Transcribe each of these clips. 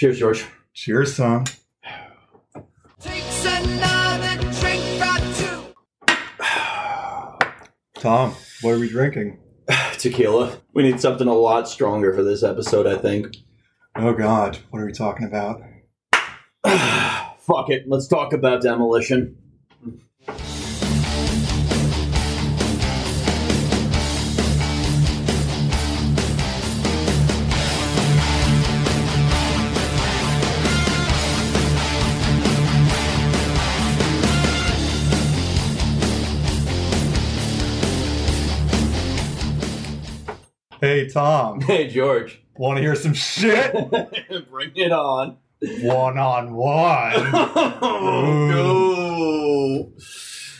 Cheers, George. Cheers, Tom. Takes another drink two. Tom, what are we drinking? Tequila. We need something a lot stronger for this episode, I think. Oh God, what are we talking about? Fuck it. Let's talk about demolition. Hey, Tom, Hey, George. want to hear some shit? Bring it on. one on one. oh,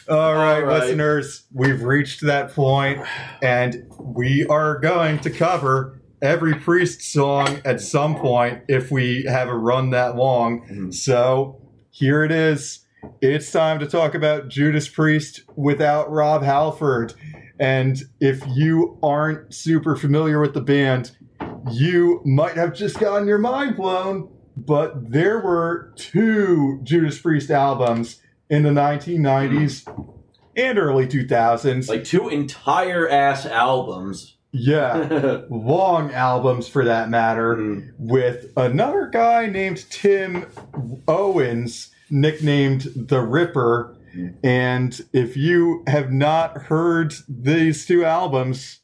All right, All right. listeners, we've reached that point, and we are going to cover every Priest song at some point if we have a run that long. Mhm. So here it is. It's time to talk about Judas Priest without Rob Halford. And if you aren't super familiar with the band, you might have just gotten your mind blown. But there were two Judas Priest albums in the 1990s and early 2000s. Like two entire ass albums. yeah, long albums for that matter, Mm. with another guy named Tim Owens, nicknamed the Ripper. And if you have not heard these two albums,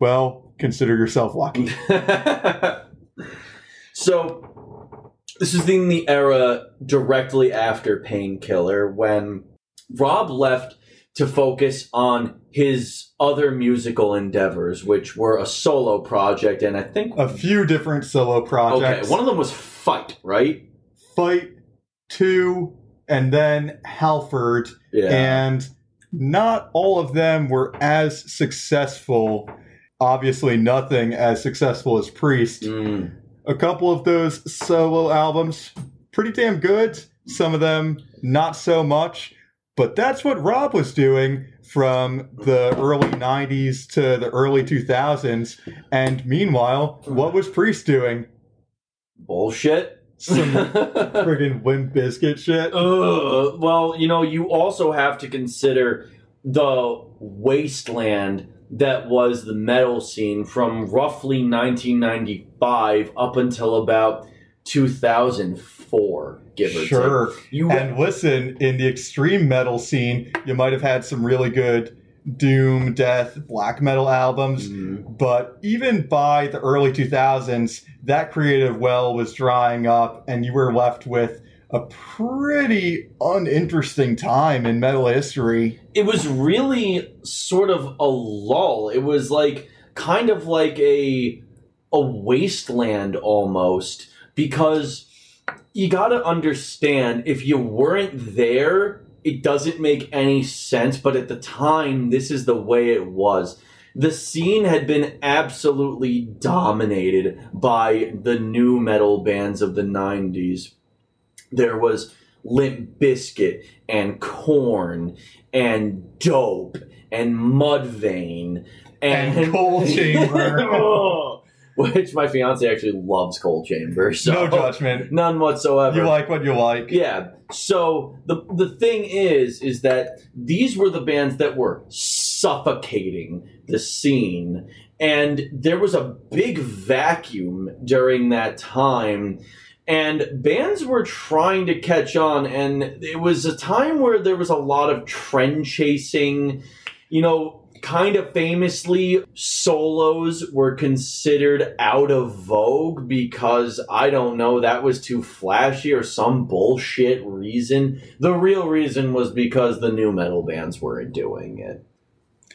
well, consider yourself lucky. so, this is in the era directly after Painkiller when Rob left to focus on his other musical endeavors, which were a solo project, and I think. A few different solo projects. Okay, one of them was Fight, right? Fight 2wo, and then Halford. Yeah. and not all of them were as successful. Obviously, nothing as successful as Priest. Mm. A couple of those solo albums, pretty damn good. Some of them, not so much. But that's what Rob was doing from the early 90s to the early 2000s. And meanwhile, what was Priest doing? Bullshit. Some friggin' Wimp Biscuit shit. Ugh. Well, you know, you also have to consider the wasteland that was the metal scene from roughly 1995 up until about 2004, give or Sure. take. You And listen, in the extreme metal scene, you might have had some really good doom, death, black metal albums. Mhm. But even by the early 2000s, that creative well was drying up, and you were left with a pretty uninteresting time in metal history. it was really sort of a lull. It was like kind of like a a wasteland almost because you got to understand if you weren't there, it doesn't make any sense, but at the time this is the way it was. The scene had been absolutely dominated by the nu metal bands of the 90s. There was Limp Bizkit and Korn and Dope and Mudvayne and, And Coal Chamber. Oh, which my fiance actually loves Coal Chamber. So no judgment. none whatsoever. You like what you like. Yeah. So the the thing is, is that these were the bands that were suffocating the scene, and there was a big vacuum during that time. And bands were trying to catch on, and it was a time where there was a lot of trend chasing. You know, kind of famously, solos were considered out of vogue because I don't know, that was too flashy or some bullshit reason. The real reason was because the nu metal bands weren't doing it.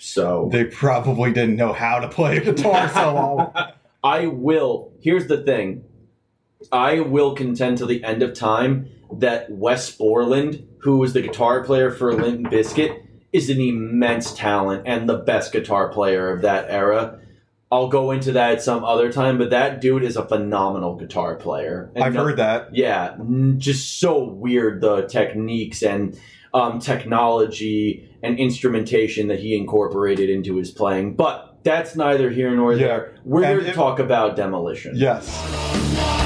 So They probably didn't know how to play a guitar solo. I will. Here's the thing. I will contend to the end of time that Wes Borland, who was the guitar player for Limp Bizkit, is an immense talent and the best guitar player of that era. I'll go into that some other time, but that dude is a phenomenal guitar player. And I've no- heard that. yeah, just so weird the techniques and um, technology and instrumentation that he incorporated into his playing. But that's neither here nor Yeah. there. We're And here to talk about demolition. Yes.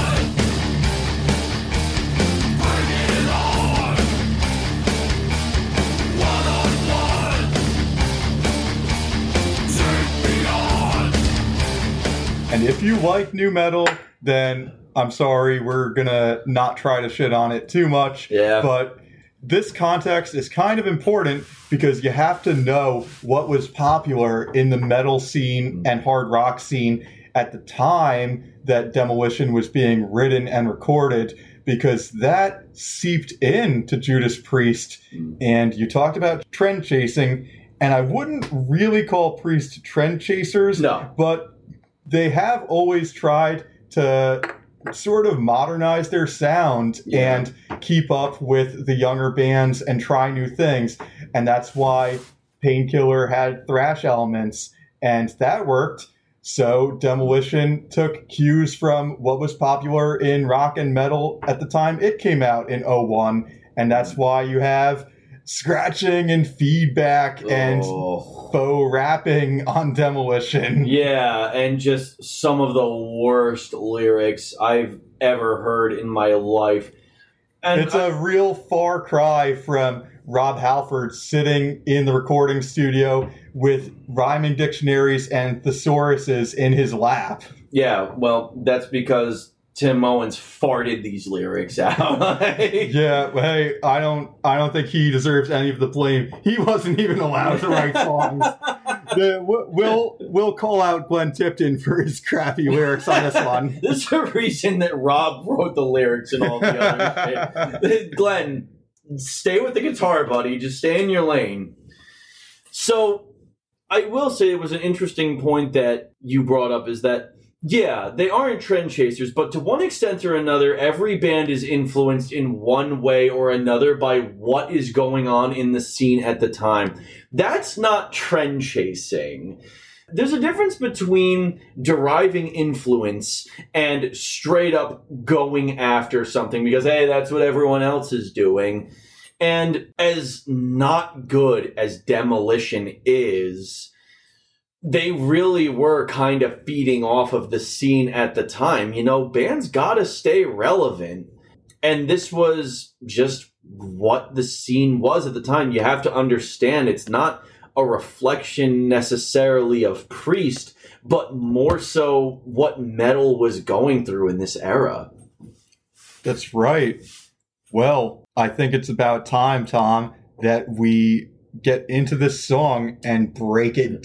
And if you like nu metal, then I'm sorry, we're gonna not try to shit on it too much. Yeah. But this context is kind of important because you have to know what was popular in the metal scene mm-hmm. and hard rock scene at the time that Demolition was being written and recorded because that seeped into Judas Priest. Mm. And you talked about trend chasing, and I wouldn't really call Priest trend chasers, No. but they have always tried to sort of modernize their sound Yeah. and keep up with the younger bands and try new things. And that's why Painkiller had thrash elements, and that worked. So Demolition took cues from what was popular in rock and metal at the time it came out in 01, and that's why you have scratching and feedback and Oh. faux rapping on Demolition. Yeah, and just some of the worst lyrics I've ever heard in my life. And It's a real far cry from Rob Halford sitting in the recording studio with rhyming dictionaries and thesauruses in his lap. yeah, well, that's because Tim Owens farted these lyrics out. Yeah, hey, I don't, I don't think he deserves any of the blame. He wasn't even allowed to write songs. The- we'll- we'll, call out Glenn Tipton for his crappy lyrics on this one. There's a reason that Rob wrote the lyrics and all the other shit. Glenn, stay with the guitar, buddy. Just stay in your lane. So, I will say it was an interesting point that you brought up is that, yeah, they aren't trend chasers, but to one extent or another, every band is influenced in one way or another by what is going on in the scene at the time. That's not trend chasing. There's a difference between deriving influence and straight up going after something because, hey, that's what everyone else is doing. And as not good as demolition is, they really were kind of feeding off of the scene at the time. You know, bands gotta stay relevant. And this was just what the scene was at the time. You have to understand it's not a reflection necessarily of Priest, but more so what metal was going through in this era. That's right. Well, I think it's about time, Tom, that we get into this song and break it Yeah,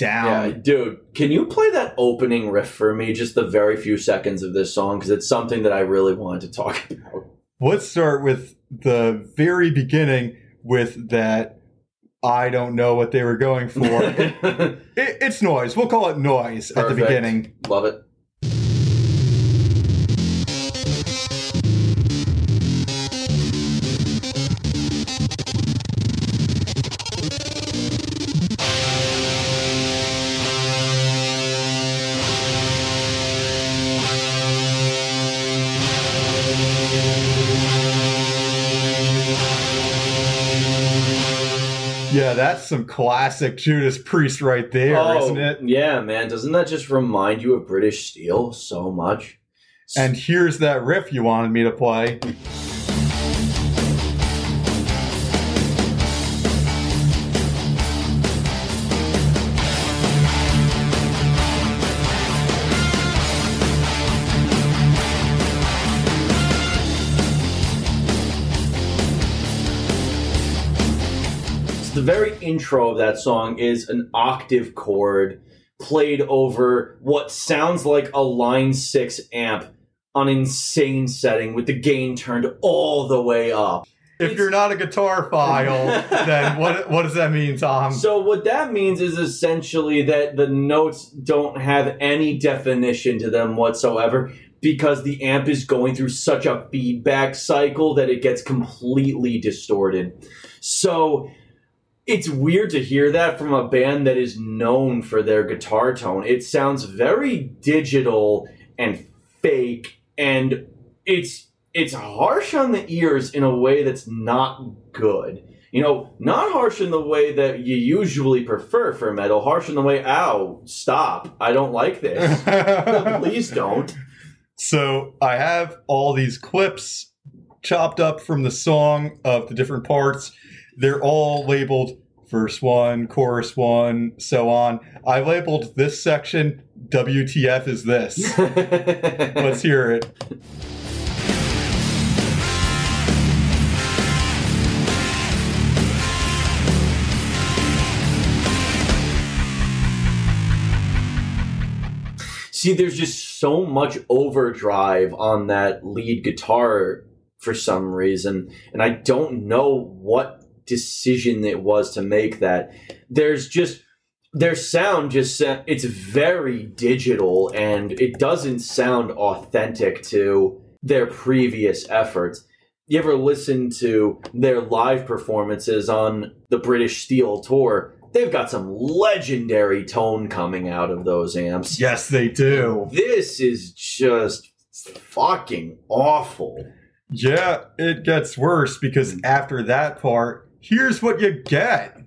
down. dude, can you play that opening riff for me? Just the very few seconds of this song, because it's something that I really wanted to talk about. Let's start with the very beginning with that. I don't know what they were going for. it, it- it's noise. We'll call it noise at the beginning. Love it. That's some classic Judas Priest right there, oh, not it? yeah, man. Doesn't that just remind you of British Steel so much? And here's that riff you wanted me to play. The very intro of that song is an octave chord played over what sounds like a line 6 amp on insane setting with the gain turned all the way up. If you're not a guitar file, then what what does that mean, Tom? So what that means is essentially that the notes don't have any definition to them whatsoever because the amp is going through such a feedback cycle that it gets completely distorted. So it's weird to hear that from a band that is known for their guitar tone. It sounds very digital and fake and it's it's harsh on the ears in a way that's not good. you know, not harsh in the way that you usually prefer for metal, harsh in the way, ow, stop, I don't like this. Please don't. So I have all these clips chopped up from the song of the different parts. They're all labeled verse one, chorus one, so on. I labeled this section WTF is this. Let's hear it. See, there's just so much overdrive on that lead guitar for some reason, and I don't know what decision it was to make that. There's just their sound just it's very digital and it doesn't sound authentic to their previous efforts. You ever listen to their live performances on the British Steel tour? They've got some legendary tone coming out of those amps. Yes, they do. This is just fucking awful. Yeah, it gets worse because after that part, here's what you get.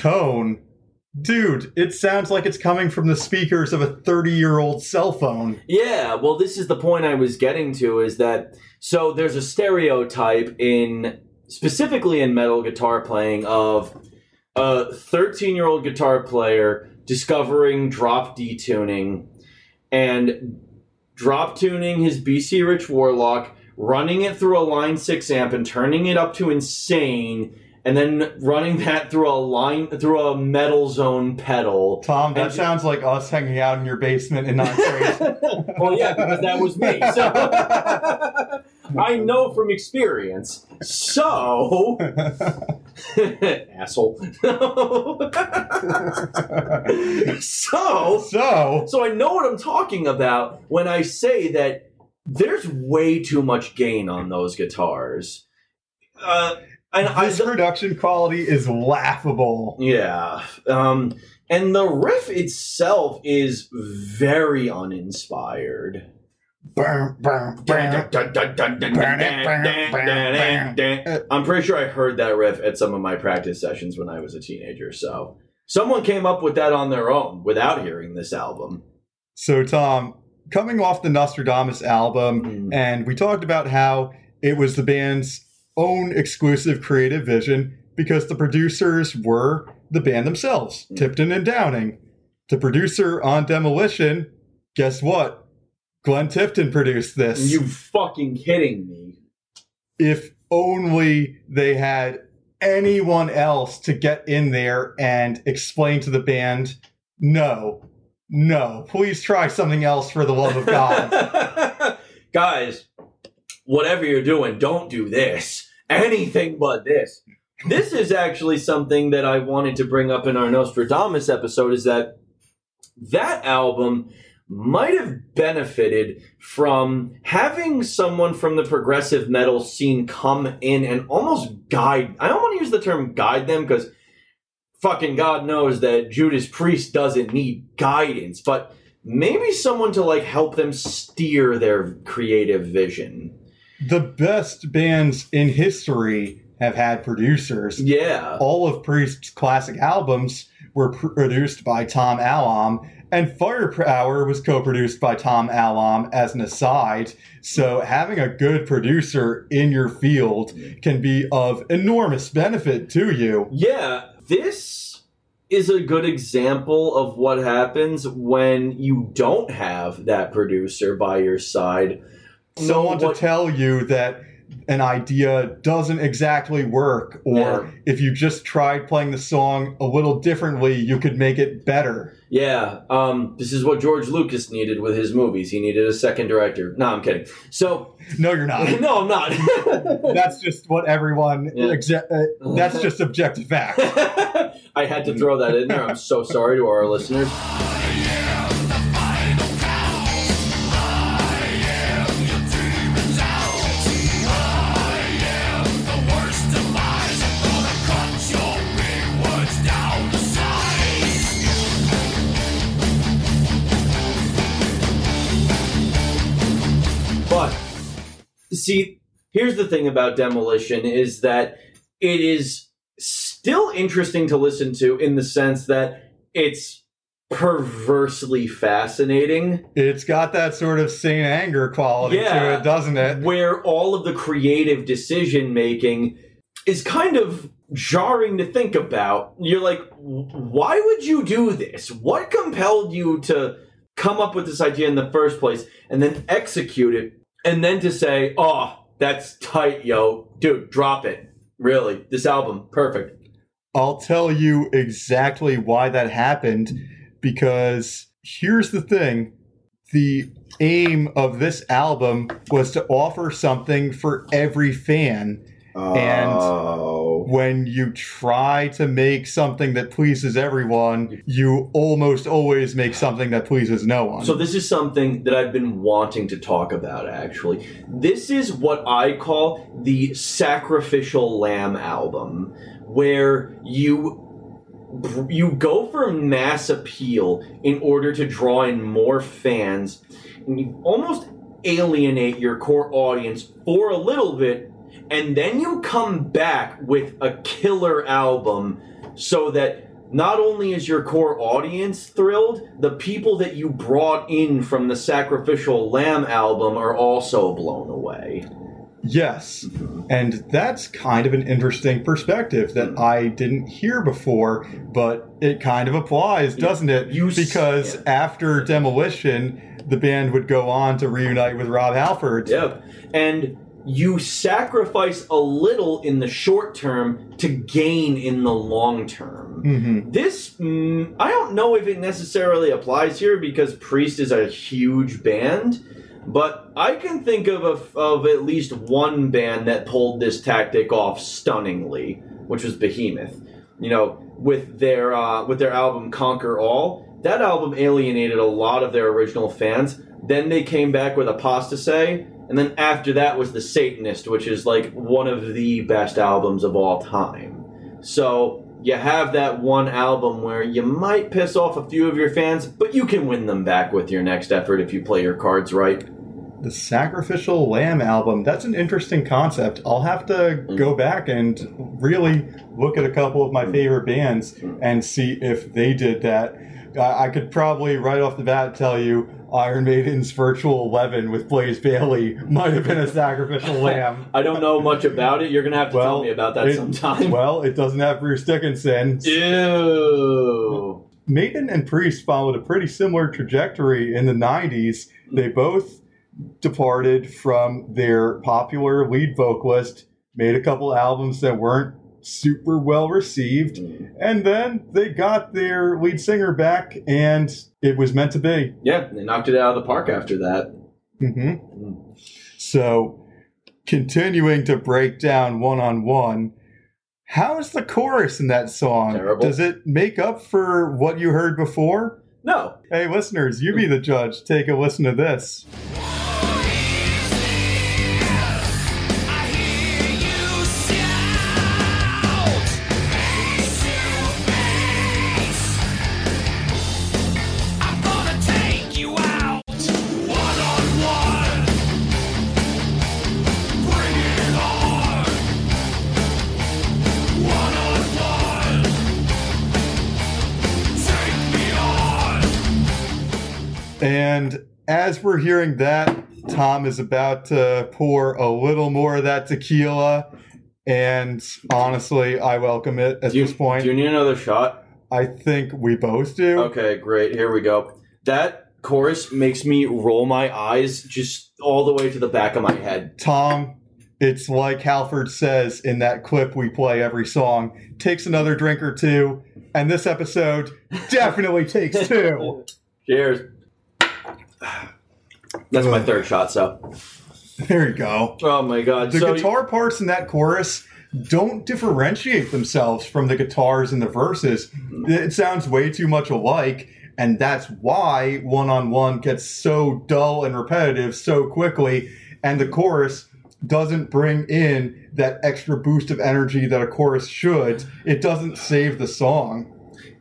Tone, dude, it sounds like it's coming from the speakers of a 30 year old cell phone. Yeah, well, this is the point I was getting to is that so there's a stereotype in specifically in metal guitar playing of a 13 year old guitar player discovering drop D tuning and drop tuning his BC Rich Warlock, running it through a line 6 amp and turning it up to insane. And then running that through a line through a metal zone pedal. Tom, that And- sounds like us hanging out in your basement in Ninth grade. well, yeah, because that was me. So I know from experience. So asshole. so so, so I know what I'm talking about when I say that there's way too much gain on those guitars. Uh, and I, production quality is laughable. yeah. Um, and the riff itself is very uninspired. I'm pretty sure I heard that riff at some of my practice sessions when I was a teenager. So someone came up with that on their own without hearing this album. So, Tom, coming off the Nostradamus album, Mm. and we talked about how it was the band's own exclusive creative vision because the producers were the band themselves, Mm. Tipton and Downing. The producer on Demolition, guess what? Glenn Tipton produced this. You fucking kidding me? if only they had anyone else to get in there and explain to the band, no, no, please try something else for the love of God. Guys, whatever you're doing, don't do this. Anything but this. This is actually something that I wanted to bring up in our Nostradamus episode is that that album might have benefited from having someone from the progressive metal scene come in and almost guide. I don't want to use the term guide them because fucking God knows that Judas Priest doesn't need guidance, but maybe someone to like help them steer their creative vision. The best bands in history have had producers. Yeah. All of Priest's classic albums were pr- produced by Tom Allom, and Firepower was co produced by Tom Allom as an aside. So, having a good producer in your field can be of enormous benefit to you. Yeah, this is a good example of what happens when you don't have that producer by your side. Someone what- to tell you that an idea doesn't exactly work, or Yeah. if you just tried playing the song a little differently, you could make it better. Yeah, um, this is what George Lucas needed with his movies. He needed a second director. No, I'm kidding. So, No, you're not. no, I'm not. that's just what everyone. Yeah. Exe- uh, that's just objective fact. I had to throw that in there. I'm so sorry to our listeners. See, here's the thing about Demolition is that it is still interesting to listen to in the sense that it's perversely fascinating It's got that sort of Saint Anger quality to it, doesn't it? where all of the creative decision making is kind of jarring to think about. You're like, why would you do this? What compelled you to come up with this idea in the first place and then execute it and then to say, oh, that's tight, yo. Dude, drop it. Really, this album, perfect. I'll tell you exactly why that happened because here's the thing the aim of this album was to offer something for every fan. And- oh. When you try to make something that pleases everyone, you almost always make something that pleases no one. So this is something that I've been wanting to talk about actually. This is what I call the sacrificial lamb album where you you go for mass appeal in order to draw in more fans and you almost alienate your core audience for a little bit and then you come back with a killer album so that not only is your core audience thrilled, the people that you brought in from the Sacrificial Lamb album are also blown away. Yes. And that's kind of an interesting perspective that hmm. I didn't hear before, but it kind of applies, doesn't it? You because yeah. after Demolition, the band would go on to reunite with Rob Halford. Yep. And you sacrifice a little in the short term to gain in the long term. hmm This, mm, I don't know if it necessarily applies here because Priest is a huge band, but I can think of a, of at least one band that pulled this tactic off stunningly, which was Behemoth. You know, with their uh, with their album Conquer All, that album alienated a lot of their original fans. Then they came back with Apostasy, and then after that was The Satanist, which is like one of the best albums of all time. So you have that one album where you might piss off a few of your fans, but you can win them back with your next effort if you play your cards right. The Sacrificial Lamb album, that's an interesting concept. I'll have to mm. go back and really look at a couple of my mm. favorite bands mm. and see if they did that. I I could probably, right off the bat, tell you Iron Maiden's Virtual 11 with Blaze Bayley might have been a Sacrificial Lamb. I don't know much about it. You're gonna have to tell me about that it- sometime. Well, it doesn't have Bruce Dickinson. Ew. Maiden and Priest followed a pretty similar trajectory in the 90s. They both departed from their popular lead vocalist, made a couple albums that weren't super well received, and then they got their lead singer back, and it was meant to be. Yeah, they knocked it out of the park after that. hmm So, continuing to break down one on one, how's the chorus in that song? Terrible. Does it make up for what you heard before? No. Hey, listeners, you be the judge. Take a listen to this. And as we're hearing that, Tom is about to pour a little more of that tequila. And honestly, I welcome it at you, this point. do you need another shot? I think we both do. Okay, great. Here we go. That chorus makes me roll my eyes just all the way to the back of my head. Tom, it's like Halford says in that clip we play every song takes another drink or two. And this episode definitely takes two. Cheers. That's my third shot, so. There you go. Oh my god. The so guitar parts in that chorus don't differentiate themselves from the guitars in the verses. It sounds way too much alike, and that's why one on one gets so dull and repetitive so quickly, and the chorus doesn't bring in that extra boost of energy that a chorus should. It doesn't save the song.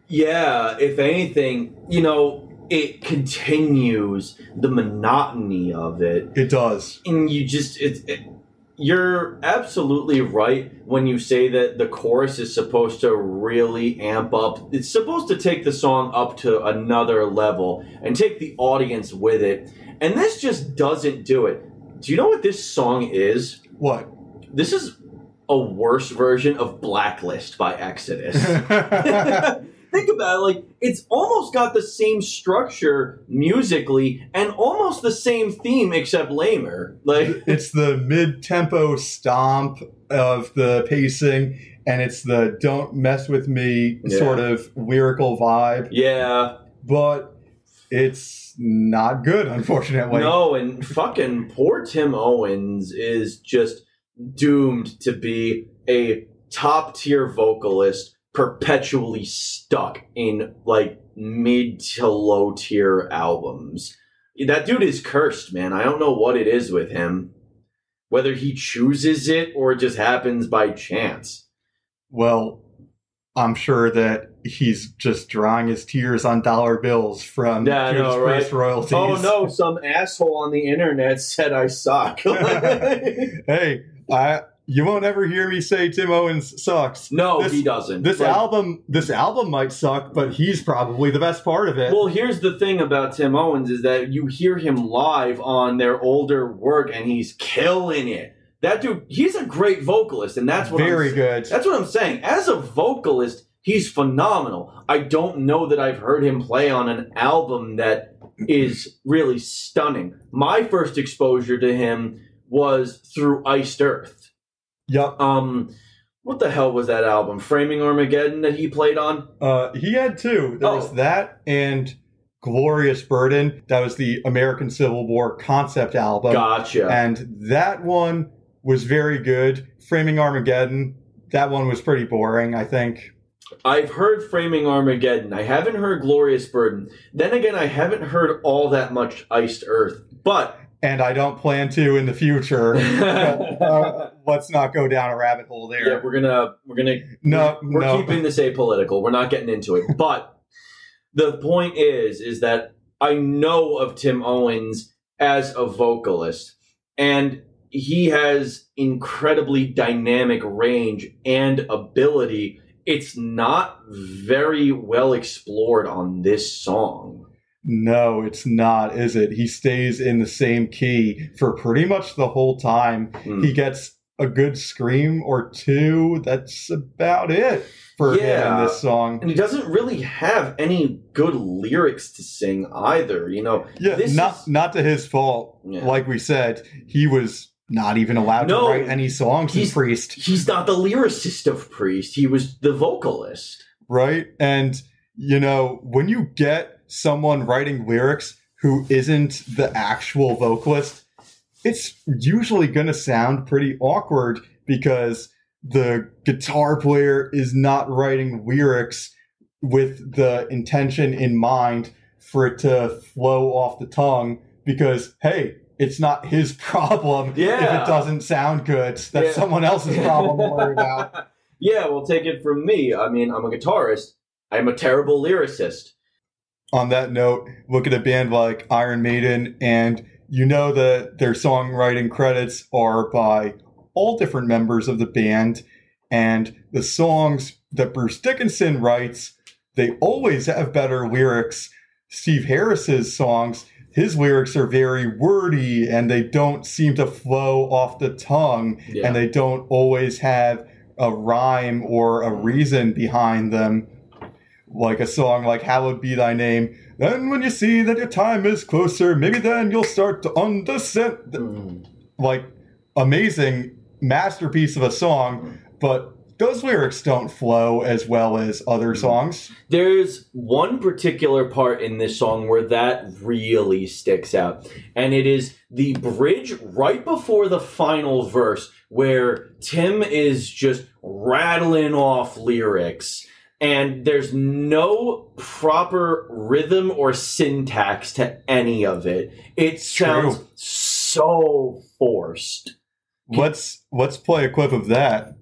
Yeah, if anything, you know, it continues the monotony of it. It does. and you just it, it you're absolutely right when you say that the chorus is supposed to really amp up it's supposed to take the song up to another level and take the audience with it and this just doesn't do it do you know what this song is What? this is a worse version of blacklist by exodus think about it like it's almost got the same structure musically and almost the same theme except lamer. Like it's the mid-tempo stomp of the pacing and it's the don't mess with me Yeah. sort of lyrical vibe. Yeah. But it's not good unfortunately. No and fucking poor tim owens is just doomed to be a top tier vocalist perpetually stuck in like mid to low tier albums. That dude is cursed man. I don't know what it is with him. Whether he chooses it or it just happens by chance. Well i'm sure that he's just drawing his tears on dollar bills from Yeah, Judas Priest right? royalties. Oh no some asshole on the internet said i suck. Hey I, you won't ever hear me say tim owens sucks no This- he doesn't this Like- album this album might suck but he's probably the best part of it Well, here's the thing about Tim Owens is that you hear him live on their older work and he's killing it. That dude, he's a great vocalist, and that's what very I'm, good That's what I'm saying. As a vocalist, he's phenomenal. I don't know that I've heard him play on an album that is really stunning. My first exposure to him was through Iced Earth. Yup. Um, what the hell was that album? Framing Armageddon that he played on? Uh, he had two. There was Oh. that and Glorious Burden. That was the American Civil War concept album. Gotcha. And that one was very good. Framing Armageddon, that one was pretty boring, I think. I've heard Framing Armageddon. I haven't heard Glorious Burden. Then again, I haven't heard all that much Iced Earth. But And I don't plan to in the future. Uh, let's not go down a rabbit hole yeah, there. we're gonna we're gonna no, we're no. keeping this apolitical. We're not getting into it. But the point is, is that I know of Tim Owens as a vocalist, and he has incredibly dynamic range and ability. It's not very well explored on this song. No, it's not, is it? He stays in the same key for pretty much the whole time. Hmm. He gets a good scream or two. That's about it for him in this song. and he doesn't really have any good lyrics to sing either. You know, Yeah, this not is- not to his fault. Yeah. Like we said, he was not even allowed No, to write any songs in he's- Priest, he's not the lyricist of Priest. He was the vocalist. right? And you know, when you get someone writing lyrics who isn't the actual vocalist, it's usually going to sound pretty awkward because the guitar player is not writing lyrics with the intention in mind for it to flow off the tongue because hey it's not his problem if it doesn't sound good that's Yeah. someone else's problem to worry about yeah, well, take it from me. I mean, I'm a guitarist. I'm a terrible lyricist. on that note look at a band like iron maiden and you know that their songwriting credits are by all different members of the band and the songs that bruce dickinson writes they always have better lyrics steve harris's songs his lyrics are very wordy and they don't seem to flow off the tongue Yeah. and they don't always have a rhyme or a reason behind them like a song like hallowed be thy name then when you see that your time is closer maybe then you'll start to understand Mm. like amazing masterpiece of a song but those lyrics don't flow as well as other songs. There's one particular part in this song where that really sticks out, and it is the bridge right before the final verse where Tim is just rattling off lyrics and there's no proper rhythm or syntax to any of it. It sounds True. so forced. Let's let's play a clip of that.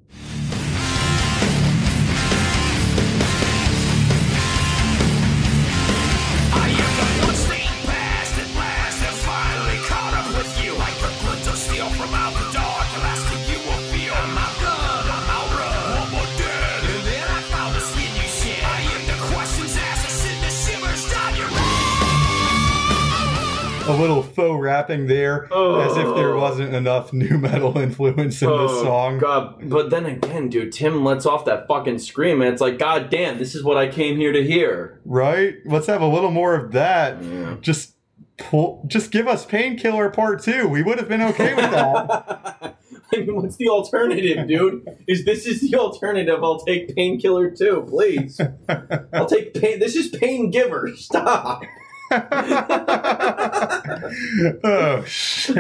Little faux rapping there, as if there Oh. wasn't enough nu metal influence in this oh, song. God, but then again, dude, Tim lets off that fucking scream, and it's like, God damn, this is what I came here to hear. Right? Let's have a little more of that. Yeah. Just pull, just give us Painkiller Part Two. We would have been okay with that. I mean, what's the alternative, dude? Is this is the alternative? I'll take painkiller too, please. I'll take pain. This is pain giver. Stop. Oh shit.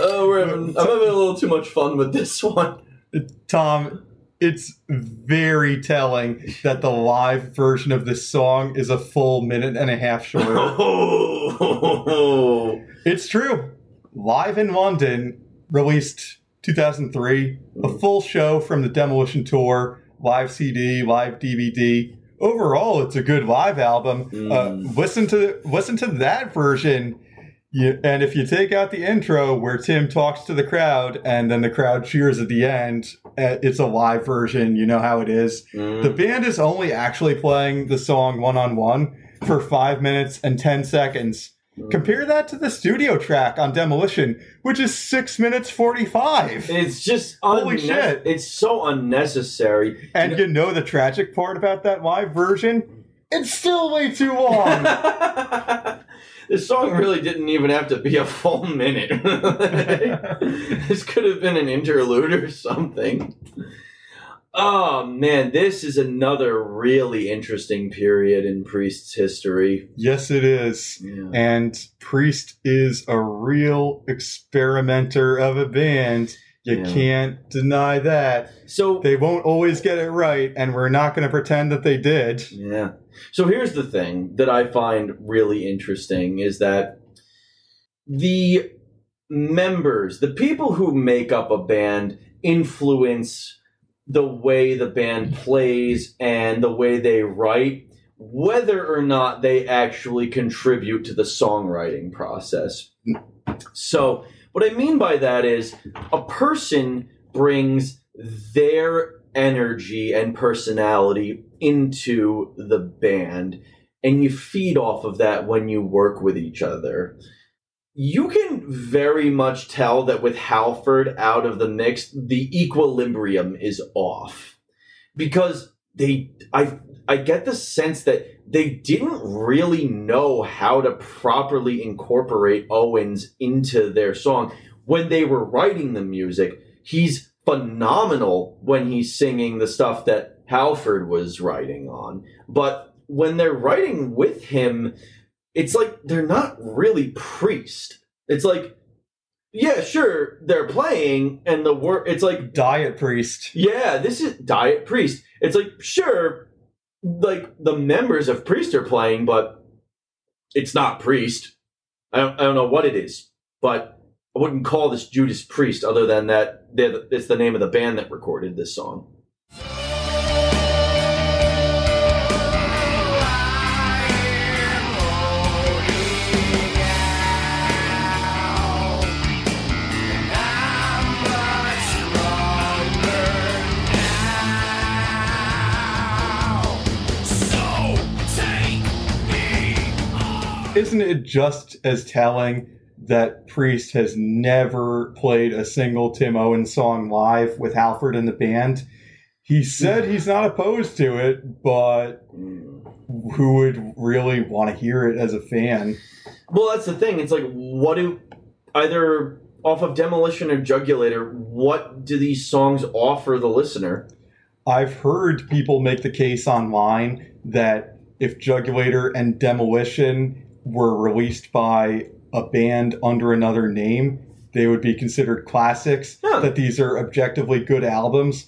Oh, we're having, I'm having a little too much fun with this one. Tom, it's very telling that the live version of this song is a full minute and a half shorter. Oh, it's true. Live in London, released 2003, a full show from the Demolition Tour, live CD, live DVD. Overall, it's a good live album. Mm. Uh, listen to listen to that version. You, and if you take out the intro where Tim talks to the crowd and then the crowd cheers at the end, uh, it's a live version. You know how it is. Mm. The band is only actually playing the song one on one for five minutes and 10 seconds. Compare that to the studio track on Demolition, which is six minutes 45. It's just Holy unne- shit. It's so unnecessary. And you know the tragic part about that live version? It's still way too long. this song really didn't even have to be a full minute. this could have been an interlude or something. Oh man, this is another really interesting period in Priest's history. yes, it is. Yeah. And Priest is a real experimenter of a band. You Yeah. can't deny that. So They won't always get it right, and we're not going to pretend that they did. Yeah. So here's the thing that I find really interesting is that the members, the people who make up a band, influence the way the band plays and the way they write, whether or not they actually contribute to the songwriting process. So, what I mean by that is a person brings their energy and personality into the band, and you feed off of that when you work with each other. You can very much tell that with Halford out of the mix, the equilibrium is off because they, I, I get the sense that they didn't really know how to properly incorporate Owens into their song when they were writing the music. He's phenomenal when he's singing the stuff that Halford was writing on. But when they're writing with him, it's like they're not really priest. It's like, yeah, sure, they're playing and the word it's like Diet Priest. yeah, this is Diet Priest. It's like, sure, like the members of Priest are playing, but it's not Priest. I don't, I don't know what it is, but I wouldn't call this Judas Priest other than that the, it's the name of the band that recorded this song. Isn't it just as telling that Priest has never played a single Tim Owens song live with Halford in the band? He said he's not opposed to it, but who would really want to hear it as a fan? Well, that's the thing. It's like, what do either off of Demolition or Jugulator? What do these songs offer the listener? I've heard people make the case online that if Jugulator and Demolition were released by a band under another name, they would be considered classics. Yeah. That these are objectively good albums.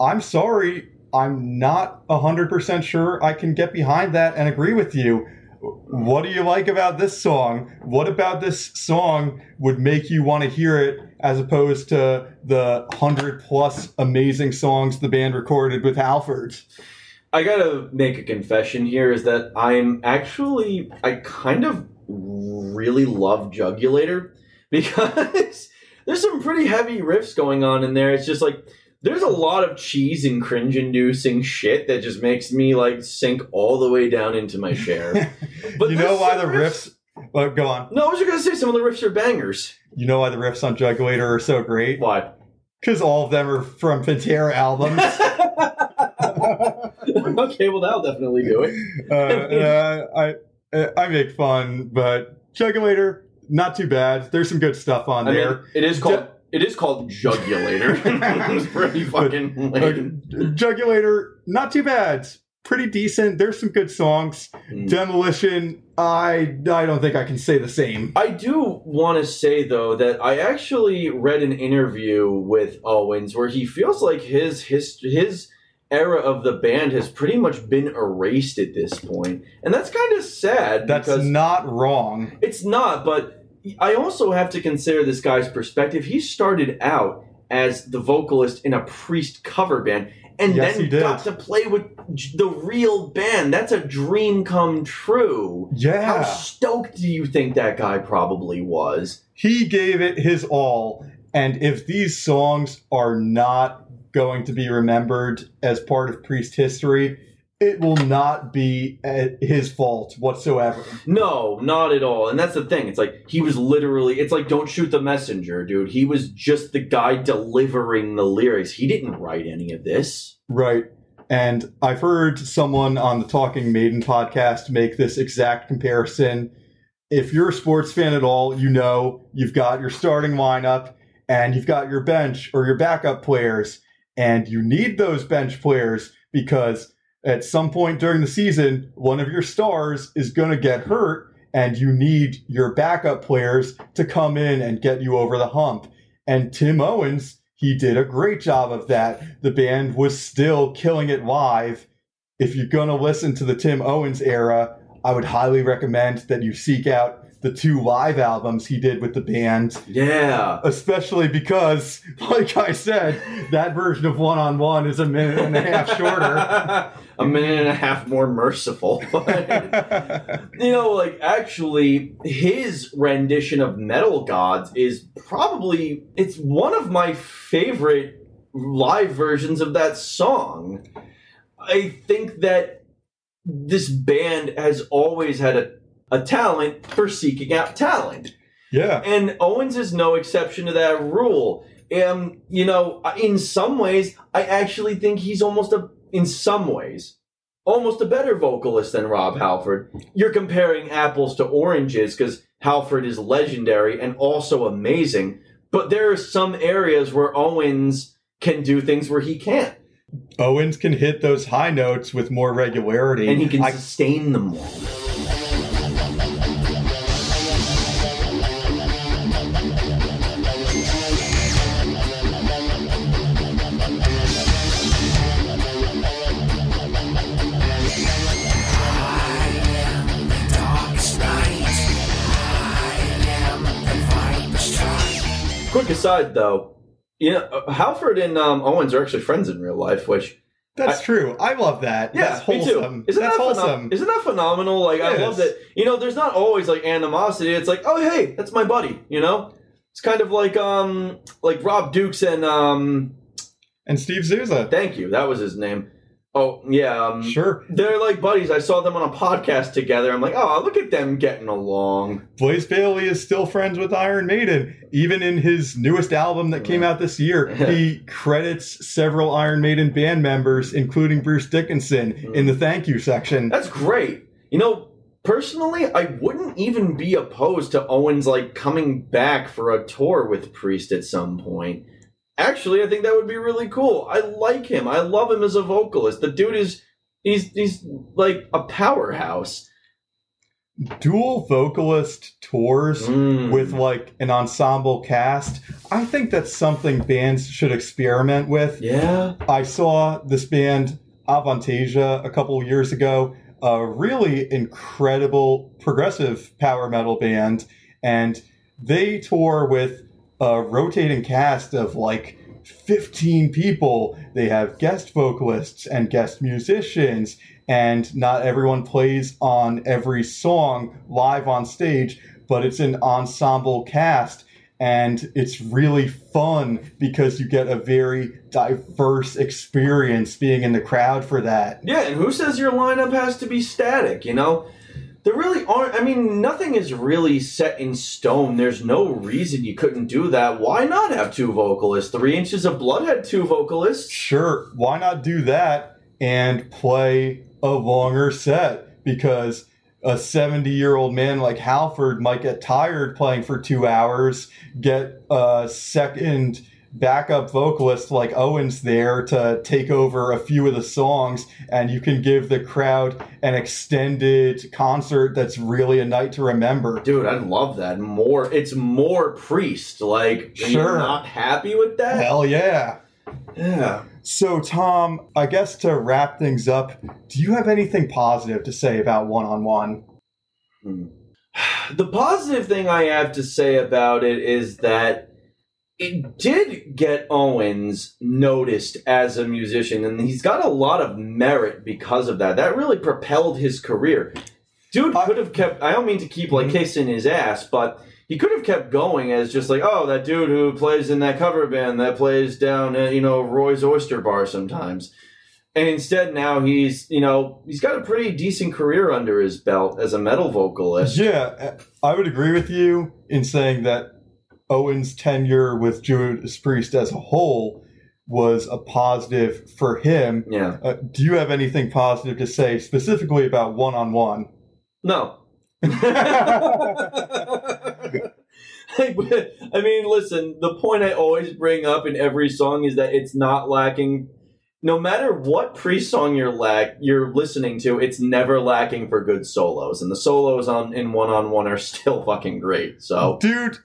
I'm sorry, I'm not 100% sure I can get behind that and agree with you. What do you like about this song? What about this song would make you want to hear it as opposed to the 100 plus amazing songs the band recorded with Halford? I gotta make a confession here is that I'm actually I kind of really love Jugulator because there's some pretty heavy riffs going on in there. It's just like there's a lot of cheese and cringe inducing shit that just makes me like sink all the way down into my chair. But you know why the some riffs. Well, oh, go on. No, I was just gonna say some of the riffs are bangers. You know why the riffs on Jugulator are so great? Why? Because all of them are from Pantera albums. okay, well that'll definitely do it. uh, uh, I I make fun, but Jugulator not too bad. There's some good stuff on I there. mean, it is called it is called Jugulator. it's pretty fucking lame. Uh, Jugulator not too bad. Pretty decent. There's some good songs. Mm. Demolition. I I don't think I can say the same. I do want to say though that I actually read an interview with Owens where he feels like his his his era of the band has pretty much been erased at this point, and that's kind of sad. That's not wrong. It's not, but I also have to consider this guy's perspective. He started out as the vocalist in a Priest cover band and Yes, he then got to play with the real band. That's a dream come true. Yeah. How stoked do you think that guy probably was? he gave it his all and if these songs are not going to be remembered as part of priest history it will not be uh, his fault whatsoever No, not at all. And that's the thing. It's like he was literally it's like don't shoot the messenger, dude. He was just the guy delivering the lyrics. He didn't write any of this. right and i've heard someone on the talking maiden podcast make this exact comparison if you're a sports fan at all you know you've got your starting lineup and you've got your bench or your backup players and you need those bench players because at some point during the season, one of your stars is going to get hurt, and you need your backup players to come in and get you over the hump. And Tim Owens, he did a great job of that. The band was still killing it live. If you're going to listen to the Tim Owens era, I would highly recommend that you seek out the two live albums he did with the band Yeah. especially because, like I said, that version of one on one is a minute and a half shorter. a minute and a half more merciful. you know, like actually, his rendition of Metal Gods is probably it's one of my favorite live versions of that song. I think that this band has always had a, a talent for seeking out talent. yeah, And Owens is no exception to that rule. Um, you know, in some ways, I actually think he's almost a, in some ways, almost a better vocalist than Rob Halford. You're comparing apples to oranges because Halford is legendary and also amazing, but there are some areas where Owens can do things where he can't, Owens can hit those high notes with more regularity. and he can I, sustain them more. Aside, though, you know, Halford and um, Owens are actually friends in real life, which that's true. I love that. Yeah, that's me wholesome. too. Isn't that's that phenom- isn't that phenomenal? Like I It love that. You know, there's not always like animosity. It's like, oh hey, that's my buddy. You know, it's kind of like um like Rob Dukes and um and Steve Souza. thank you, that was his name. Oh yeah, um, Sure. they're like buddies. I saw them on a podcast together. I'm like, oh look at them getting along. Blaze Bayley is still friends with Iron Maiden. Even in his newest album that came out this year, he credits several Iron Maiden band members, including Bruce Dickinson, in the thank you section. That's great. You know, personally, I wouldn't even be opposed to Owens like coming back for a tour with Priest at some point. Actually, I think that would be really cool. I like him. I love him as a vocalist. The dude is he's he's like a powerhouse. dual vocalist tours Mm. with like an ensemble cast, I think that's something bands should experiment with. yeah. I saw this band Avantasia a couple years ago, a really incredible progressive power metal band, and they tour with a rotating cast of like 15 people. They have guest vocalists and guest musicians, and not everyone plays on every song live on stage, but it's an ensemble cast and it's really fun because you get a very diverse experience being in the crowd for that. Yeah, and who says your lineup has to be static, you know? There really aren't, I mean, nothing is really set in stone. There's no reason you couldn't do that. Why not have two vocalists? Three Inches of Blood had two vocalists. Sure, why not do that and play a longer set? Because a 70 year old man like Halford might get tired playing for two hours, get a second backup vocalist like Owens there to take over a few of the songs, and you can give the crowd an extended concert that's really a night to remember. Dude, I love that. More, it's more priest. Like, Sure. not happy with that? Hell yeah. Yeah. So, Tom, I guess to wrap things up, do you have anything positive to say about one on one? The positive thing I have to say about it is that it did get Owens noticed as a musician, and he's got a lot of merit because of that. That really propelled his career. Dude could have kept, I don't mean to keep like Mhm. kissing his ass, but he could have kept going as just like, oh, that dude who plays in that cover band that plays down at, you know, Roy's Oyster Bar sometimes. And instead, now he's, you know, he's got a pretty decent career under his belt as a metal vocalist. Yeah, I would agree with you in saying that Owen's tenure with Judas Priest as a whole was a positive for him. Yeah. Uh, do you have anything positive to say specifically about one on one? No. I mean, listen, the point I always bring up in every song is that it's not lacking. No matter what pre song you're lack you're listening to, it's never lacking for good solos, and the solos on in one on one are still fucking great. So Dude,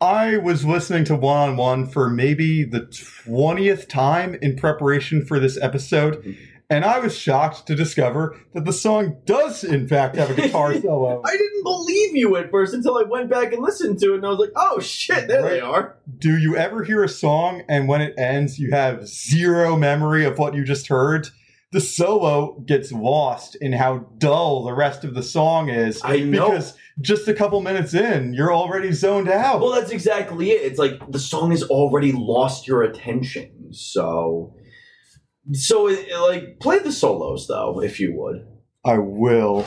I was listening to one on one for maybe the 20th time in preparation for this episode, mm-hmm. and I was shocked to discover that the song does, in fact, have a guitar solo. I didn't believe you at first until I went back and listened to it, and I was like, "Oh shit, there they are." Do you ever hear a song and when it ends, you have zero memory of what you just heard? The solo gets lost in how dull the rest of the song is. I know. Because just a couple minutes in, you're already zoned out. Well, that's exactly it. It's like the song has already lost your attention. So, so it, like play the solos though, if you would. I will.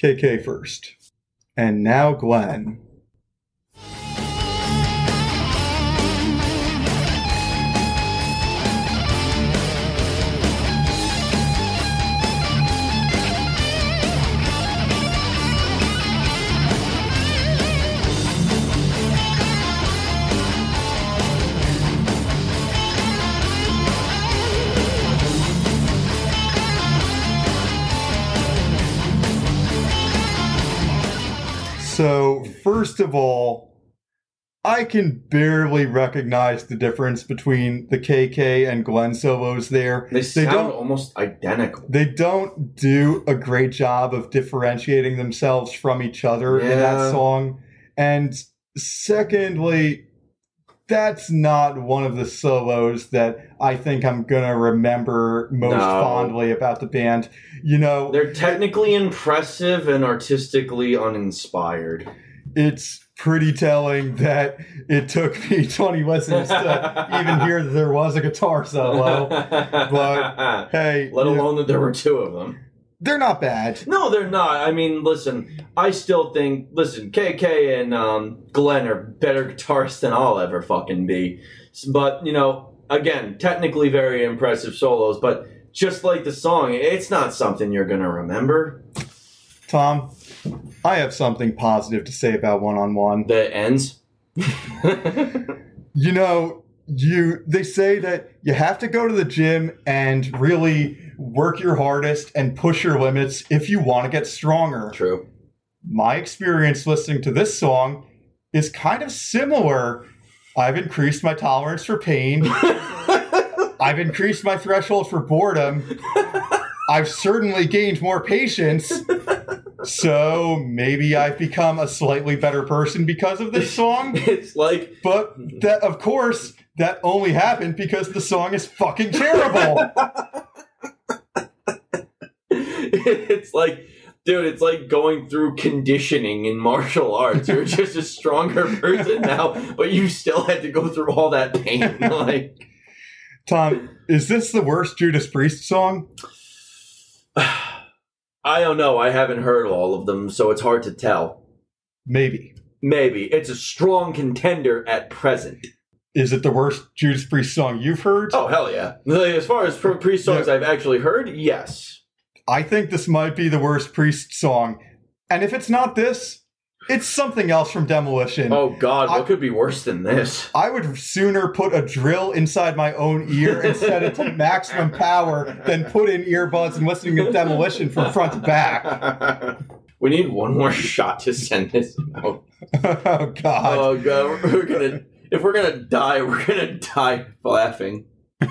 KK first. And now Glenn. So, first of all, I can barely recognize the difference between the KK and Glenn solos there. They sound don't almost identical. they don't do a great job of differentiating themselves from each other in that song. And secondly, that's not one of the solos that I think I'm gonna remember most No. fondly about the band. You know, They're technically impressive and artistically uninspired. it's pretty telling that it took me 20 listens to even hear that there was a guitar solo. but Hey, let you know, alone that there were two of them. They're not bad. No, they're not. I mean, listen, I still think, listen, KK and um, Glenn are better guitarists than I'll ever fucking be. But, you know, again, technically very impressive solos, but just like the song, it's not something you're going to remember. Tom, I have something positive to say about one on one. The ends. you know, you they say that you have to go to the gym and really work your hardest and push your limits if you want to get stronger. True. My experience listening to this song is kind of similar. I've increased my tolerance for pain. I've increased my threshold for boredom. I've certainly gained more patience. So maybe I've become a slightly better person because of this song. it's like But that, of course, that only happened because the song is fucking terrible. it's like dude it's like going through conditioning in martial arts you're just a stronger person now but you still had to go through all that pain like Tom, is this the worst Judas Priest song? i don't know i haven't heard all of them so it's hard to tell Maybe. maybe it's a strong contender at present Is it the worst Judas Priest song you've heard? oh hell yeah like, as far as priest songs i've actually heard yes I think this might be the worst Priest song. And if it's not this, it's something else from Demolition. oh god what I- could be worse than this I would sooner put a drill inside my own ear and set it to maximum power than put in earbuds and listening to Demolition from front to back. we need one more shot to send this out oh, God. Oh god, we're gonna if we're gonna die, we're gonna die laughing.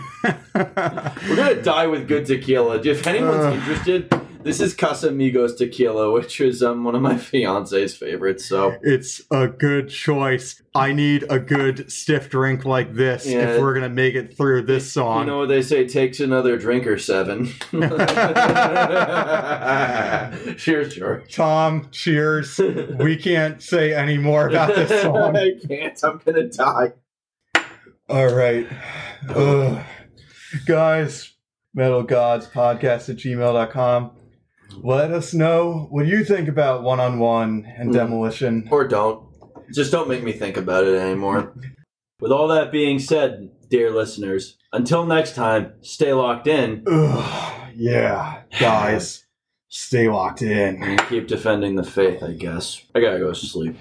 We're gonna die with good tequila. If anyone's interested, this is Casamigos tequila, which is um, one of my fiance's favorites. So It's a good choice. I need a good stiff drink like this Yeah. if we're gonna make it through this song. you know what they say takes another drink or seven. Cheers, George. Tom, cheers. we can't say any more about this song. I can't. I'm gonna die. All right. Ugh. Guys, Metal Gods Podcast at gmail.com. Let us know what you think about one on one and Mhm. demolition. Or don't. Just don't make me think about it anymore. With all that being said, dear listeners, until next time, stay locked in Ugh. Yeah, guys, stay locked in. and keep defending the faith, I guess. I gotta go to sleep.